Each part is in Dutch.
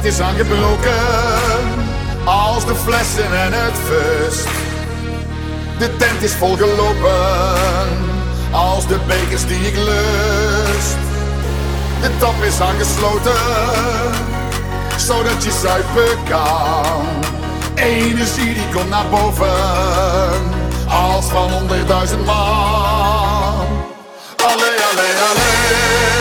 tijd is aangebroken, als de flessen en het fust. De tent is volgelopen, als de bekers die ik lust. De tap is aangesloten, zodat je zuipen kan. Energie die komt naar boven, als van honderdduizend man. Allee, allee. Allee,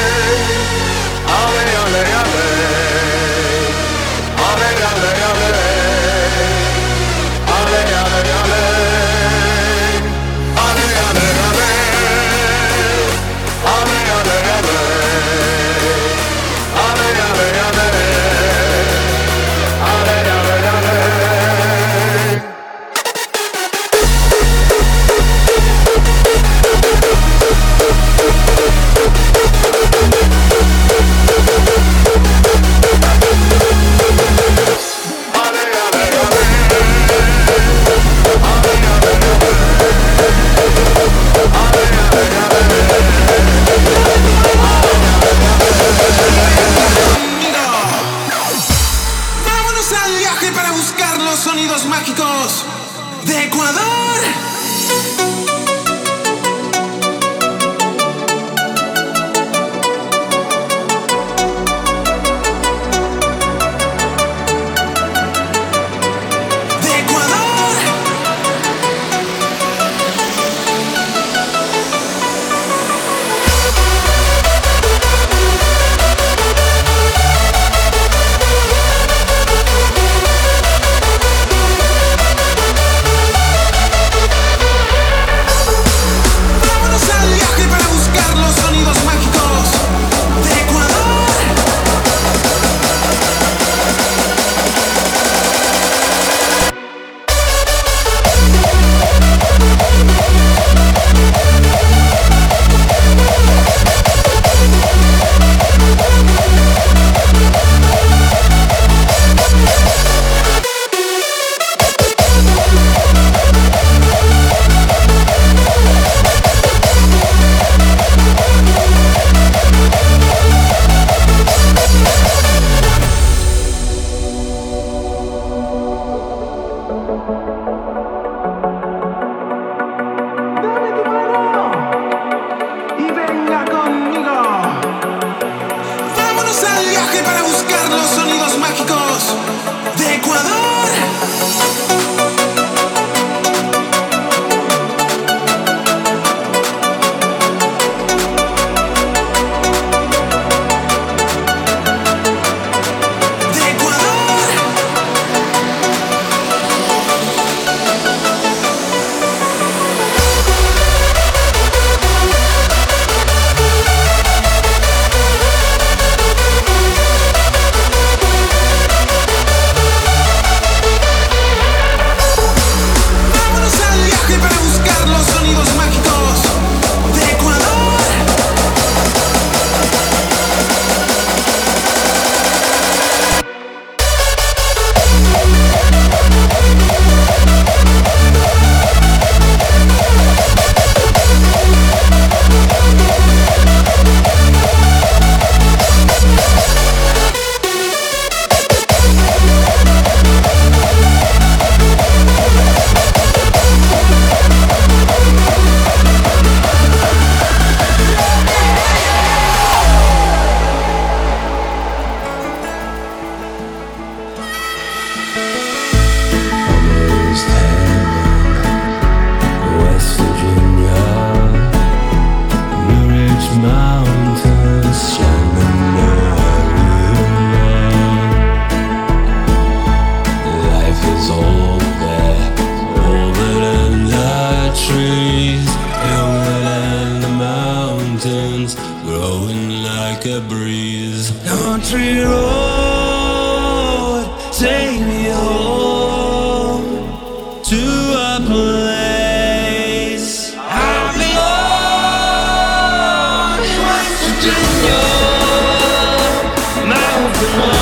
tonight.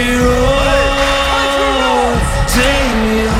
Country take me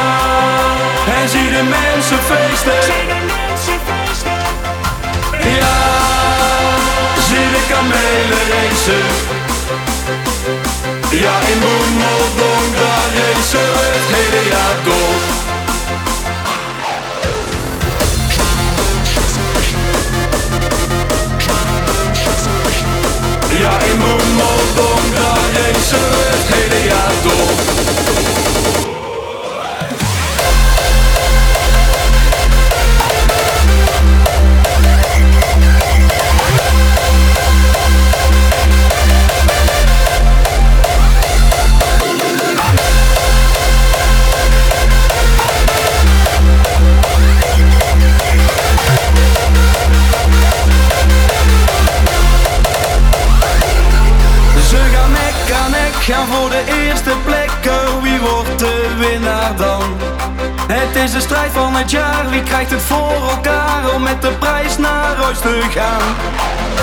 en zie de mensen feesten. Ja, zie de kamelen racen. Ja, in Boemeldonk, daar racen we het hele jaar door. Ja, in Boemeldonk, daar racen we het hele jaar door.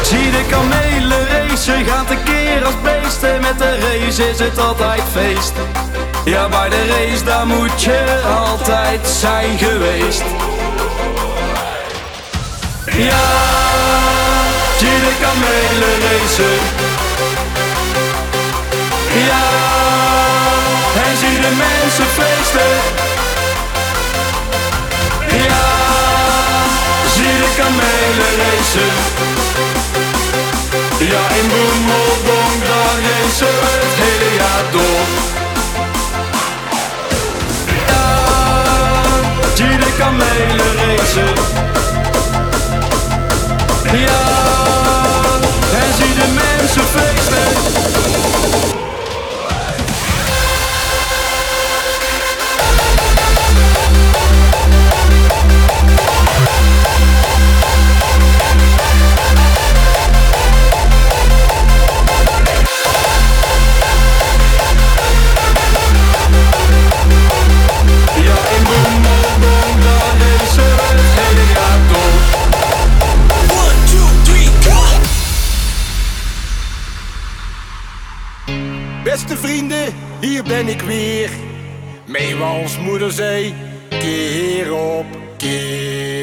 Zie de kamelen racen, gaat de keer als beesten. Met de race is het altijd feest. Ja, bij de race daar moet je altijd zijn geweest. Ja, zie de kamelen racen. Ja, en zie de mensen feesten. Ja, in Boemeldonk, daar racen we het hele jaar door. Ja, zie de kamelen racen. Ja, Meewals moeder zei, keer op keer.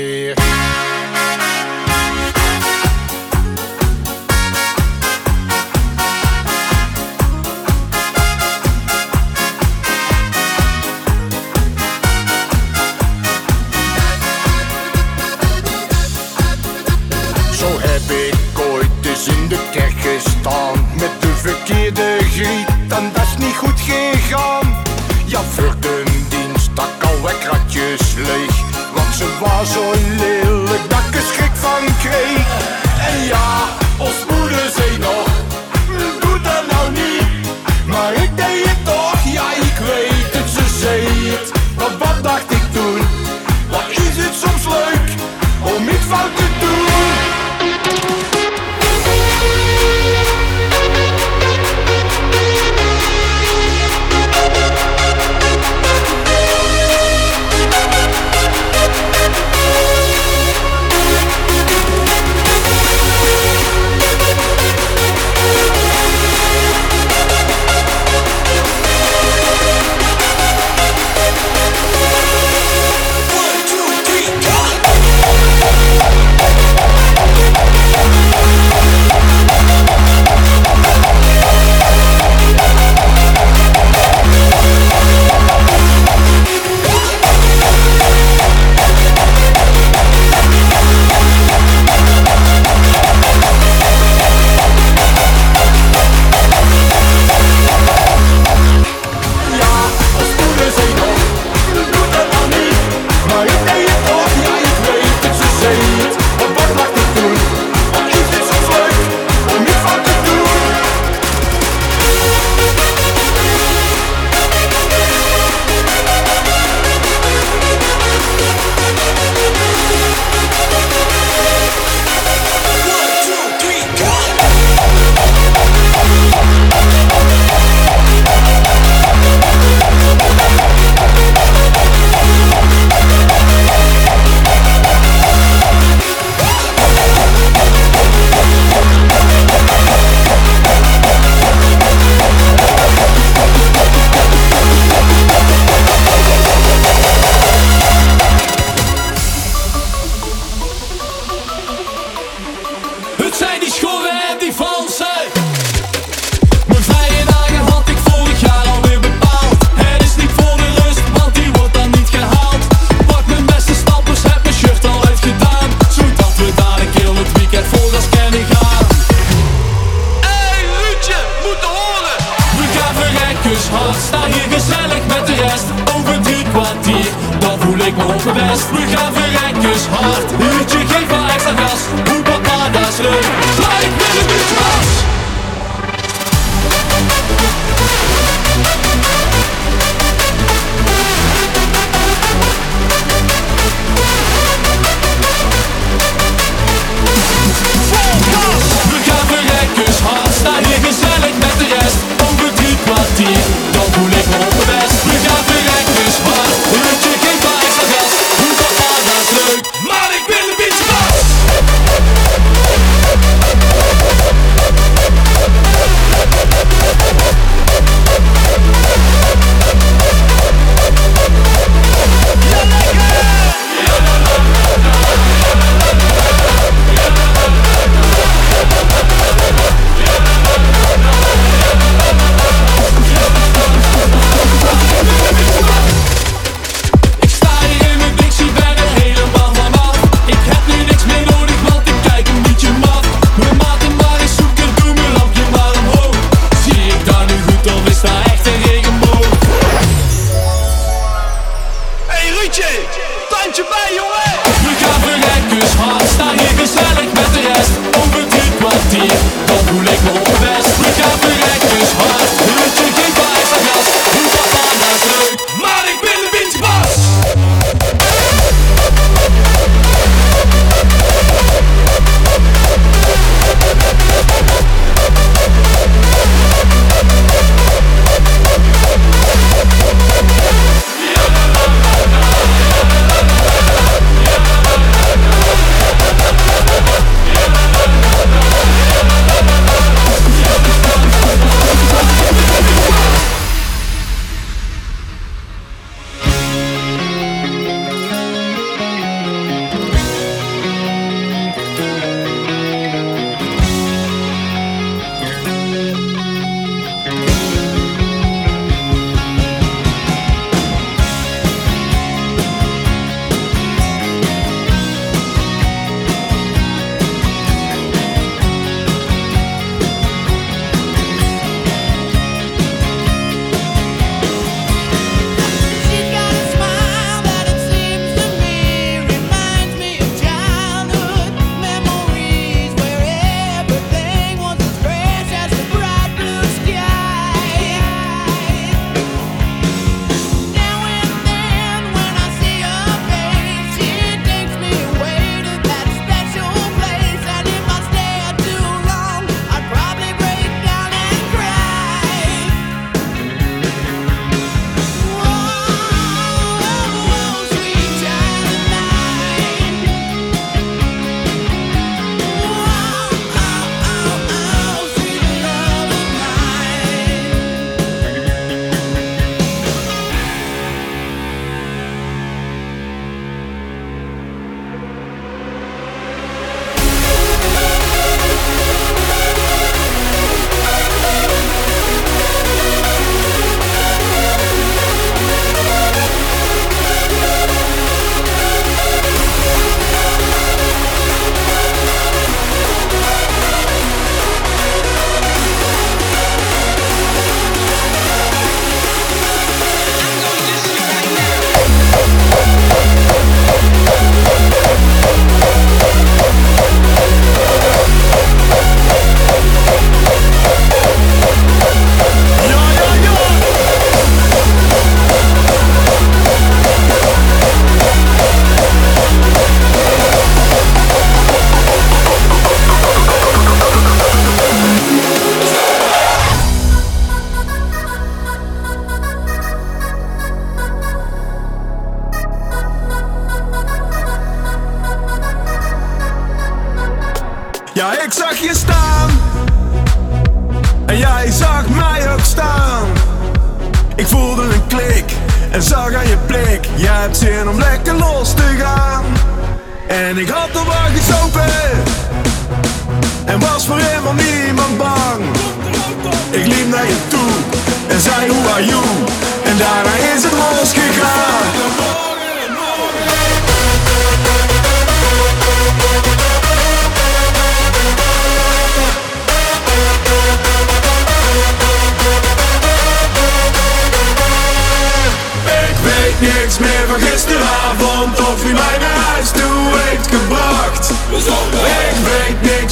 sta hier gezellig met de rest. Over drie kwartier, dan voel ik me op. We gaan verrekkers hard, uurtje geef wel extra gas. Hoe papa, dat is leuk, maar ik wil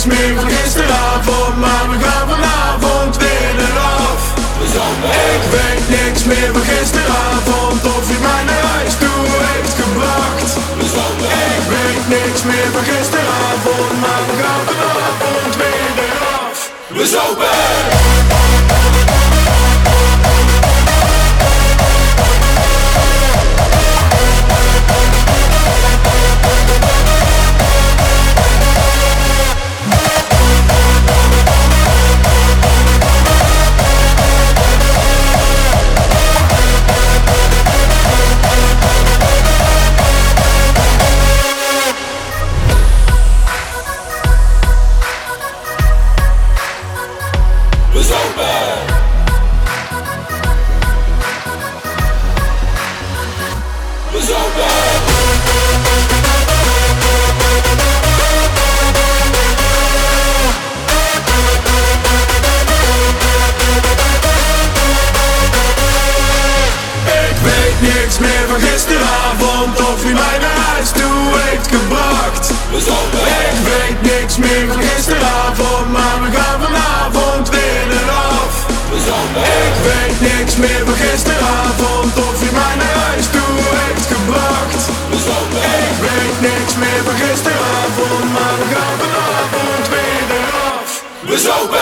niks meer van gisteravond, maar we gaan vanavond weer eraf. Ik weet niks meer van gisteravond, of hij mij naar huis toe heeft gebracht. Ik weet niks meer van gisteravond, maar we gaan vanavond weer eraf. We zopen! We zopen! Ik weet niks meer van gisteravond Of wie mij naar huis toe heeft gebracht Ik weet niks meer van gisteravond Maar we gaan vanavond Ik weet niks meer van gisteravond Of wie mij naar huis toe heeft gebracht Ik weet niks meer van gisteravond Maar we gaan vanavond weer eraf We zopen!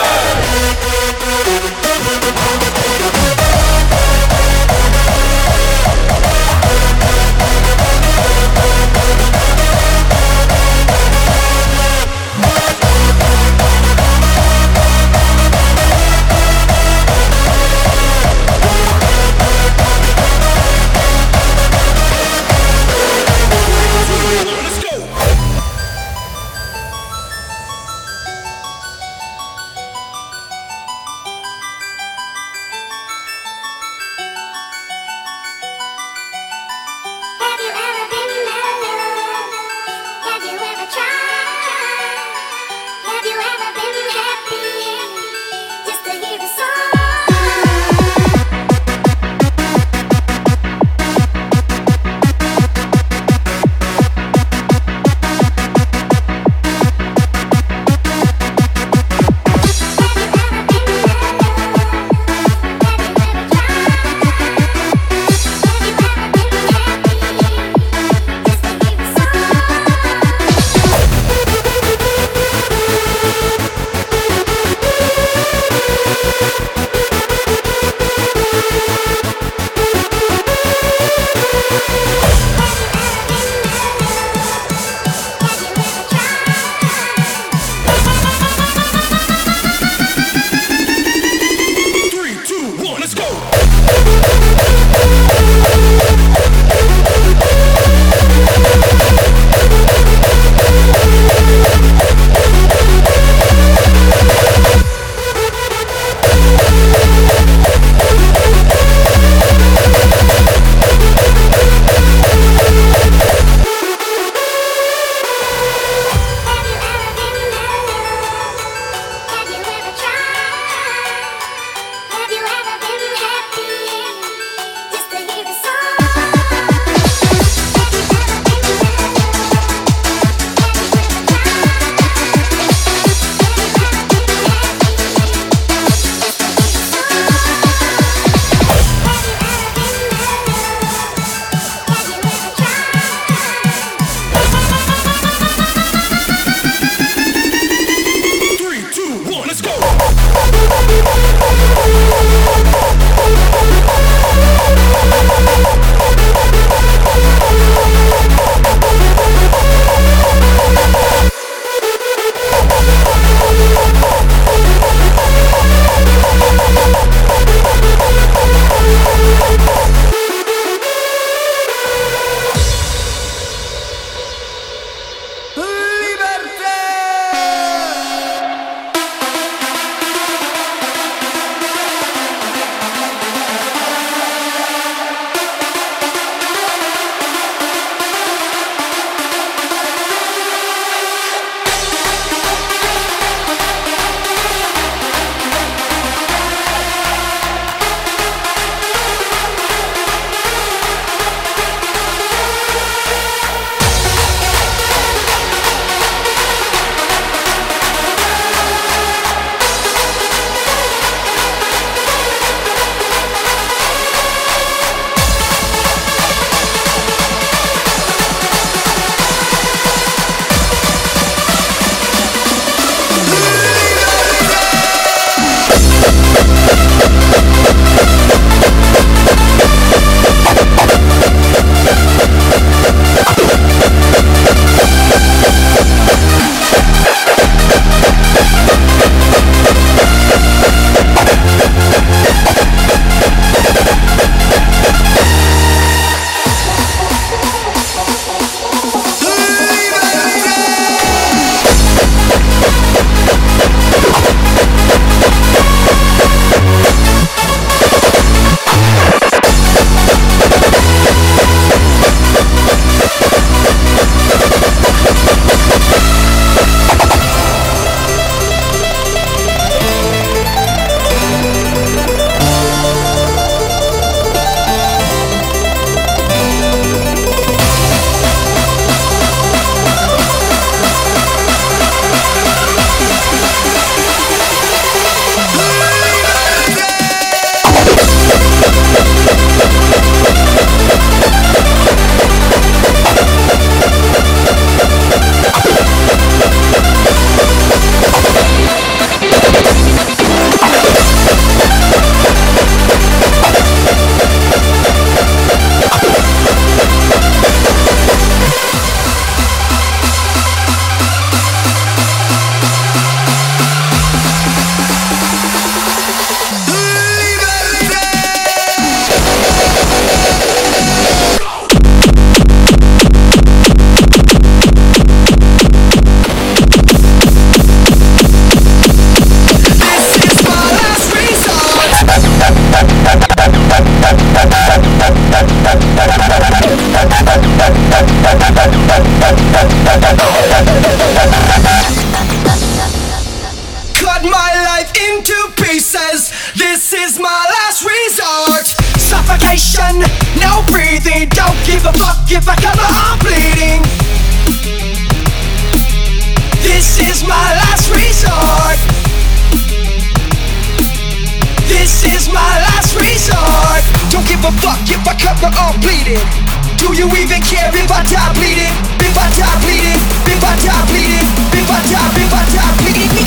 Do you even care if I die bleeding? If I die bleeding? If I die bleeding? If I die, if I die bleeding?